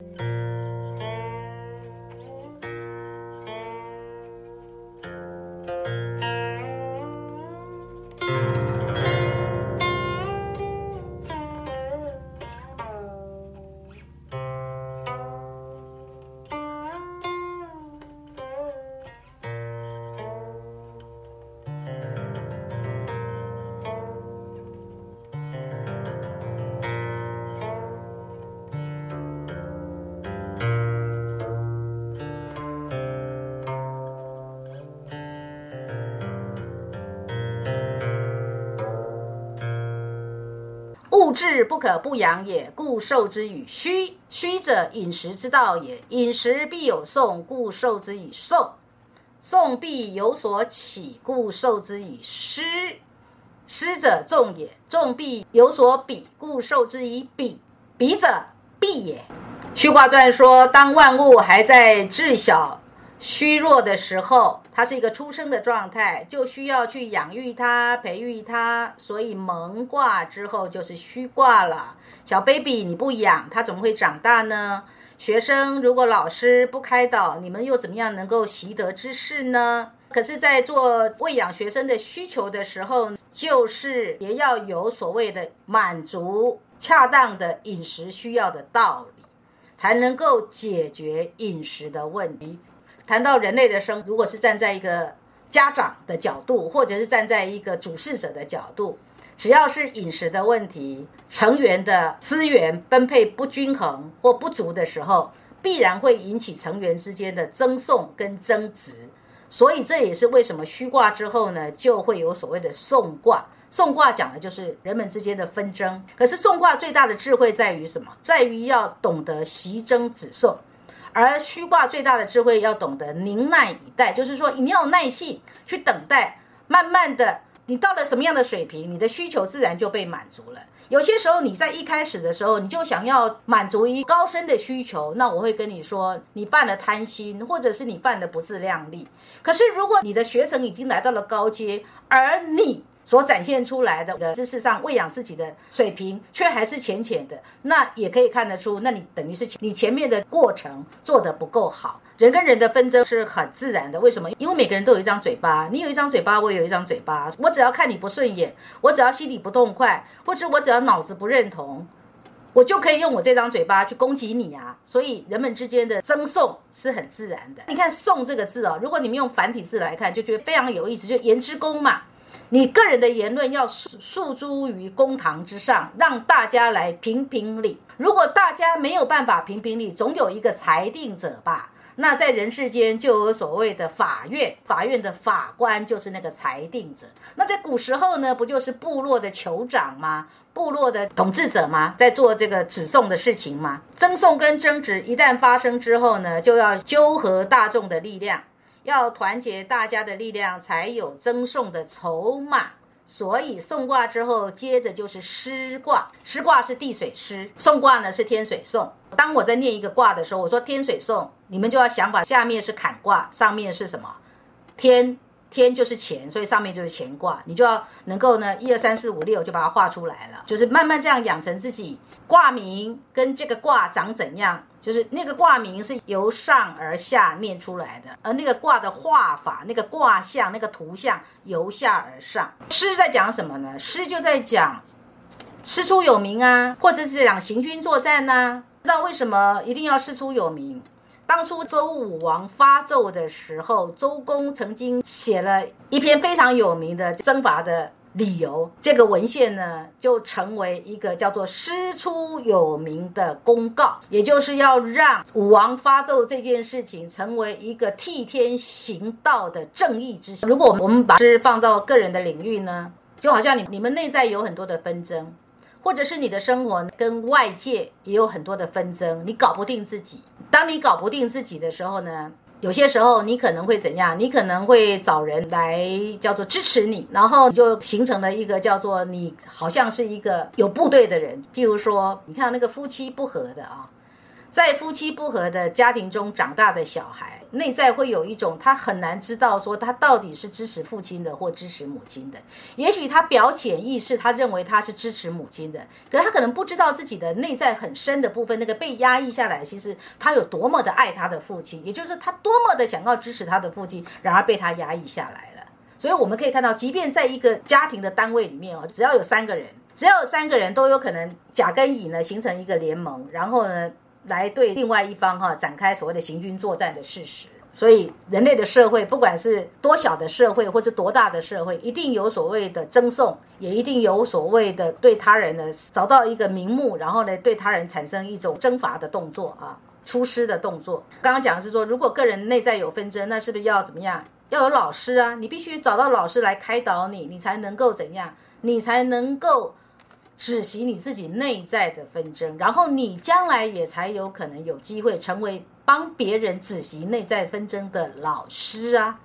物志不可不养也，故受之以虚。虚者，饮食之道也。饮食必有送，故受之以送。送必有所起，故受之以失。失者，众也。众必有所比，故受之以比。比者，必也。虚卦传说，当万物还在至小。虚弱的时候，它是一个出生的状态，就需要去养育它、培育它，所以蒙卦之后就是虚卦了。小 baby 你不养，它怎么会长大呢？学生如果老师不开导，你们又怎么样能够习得知识呢？可是，在做喂养学生的需求的时候，就是也要有所谓的满足恰当的饮食需要的道理，才能够解决饮食的问题。谈到人类的生，如果是站在一个家长的角度，或者是站在一个主事者的角度，只要是饮食的问题，成员的资源分配不均衡或不足的时候，必然会引起成员之间的争讼跟争执。所以这也是为什么虚卦之后呢，就会有所谓的讼卦。讼卦讲的就是人们之间的纷争。可是讼卦最大的智慧在于什么？在于要懂得习争止讼。而虚卦最大的智慧要懂得宁耐以待，就是说你要有耐性去等待，慢慢的，你到了什么样的水平，你的需求自然就被满足了。有些时候你在一开始的时候，你就想要满足一高深的需求，那我会跟你说，你犯了贪心，或者是你犯的不自量力。可是如果你的学程已经来到了高阶，而你所展现出来的的知识上喂养自己的水平，却还是浅浅的，那也可以看得出，那你等于是你前面的过程做得不够好。人跟人的纷争是很自然的，为什么？因为每个人都有一张嘴巴，你有一张嘴巴，我有一张嘴巴。我只要看你不顺眼，我只要心里不痛快，或者我只要脑子不认同，我就可以用我这张嘴巴去攻击你啊。所以人们之间的争讼是很自然的。你看“讼”这个字哦，如果你们用繁体字来看，就觉得非常有意思，就言之功嘛。你个人的言论要诉诉诸于公堂之上，让大家来评评理。如果大家没有办法评评理，总有一个裁定者吧？那在人世间就有所谓的法院，法院的法官就是那个裁定者。那在古时候呢，不就是部落的酋长吗？部落的统治者吗？在做这个指送的事情吗？争讼跟争执一旦发生之后呢，就要纠合大众的力量。要团结大家的力量，才有赠送的筹码。所以送卦之后，接着就是师卦。师卦是地水师，送卦呢是天水送。当我在念一个卦的时候，我说天水送，你们就要想法下面是坎卦，上面是什么？天天就是乾，所以上面就是乾卦。你就要能够呢，一二三四五六就把它画出来了，就是慢慢这样养成自己卦名跟这个卦长怎样。就是那个卦名是由上而下念出来的，而那个卦的画法、那个卦象、那个图像由下而上。诗在讲什么呢？诗就在讲师出有名啊，或者是讲行军作战呐。那为什么一定要师出有名？当初周武王发纣的时候，周公曾经写了一篇非常有名的征伐的。理由，这个文献呢，就成为一个叫做“师出有名”的公告，也就是要让武王发纣这件事情成为一个替天行道的正义之行。如果我们把诗放到个人的领域呢，就好像你你们内在有很多的纷争，或者是你的生活跟外界也有很多的纷争，你搞不定自己。当你搞不定自己的时候呢？有些时候你可能会怎样？你可能会找人来叫做支持你，然后就形成了一个叫做你好像是一个有部队的人。譬如说，你看那个夫妻不和的啊，在夫妻不和的家庭中长大的小孩，内在会有一种他很难知道说他到底是支持父亲的或支持母亲的。也许他表潜意识他认为他是支持母亲的，可是他可能不知道自己的内在很深的部分，那个被压抑下来，其实他有多么的爱他的父亲，也就是他多么的想要支持他的父亲，然而被他压抑下来了。所以我们可以看到，即便在一个家庭的单位里面哦，只要有三个人，只要有三个人都有可能甲跟乙呢形成一个联盟，然后呢。来对另外一方哈展开所谓的行军作战的事实，所以人类的社会，不管是多小的社会或者多大的社会，一定有所谓的争讼，也一定有所谓的对他人呢找到一个名目，然后呢对他人产生一种征伐的动作啊，出师的动作。刚刚讲的是说，如果个人内在有纷争，那是不是要怎么样？要有老师啊，你必须找到老师来开导你，你才能够怎样？你才能够。止息你自己内在的纷争，然后你将来也才有可能有机会成为帮别人止息内在纷争的老师啊。